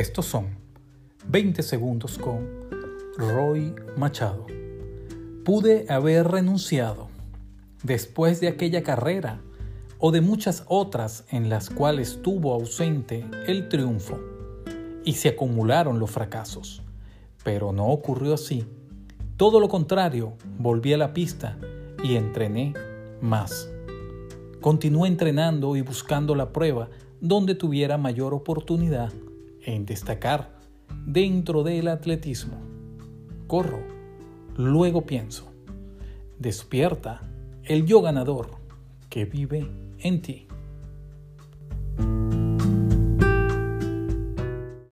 Estos son 20 segundos con Roy Machado. Pude haber renunciado después de aquella carrera o de muchas otras en las cuales estuvo ausente el triunfo y se acumularon los fracasos. Pero no ocurrió así. Todo lo contrario, volví a la pista y entrené más. Continué entrenando y buscando la prueba donde tuviera mayor oportunidad en destacar dentro del atletismo. Corro, luego pienso. Despierta el yo ganador que vive en ti.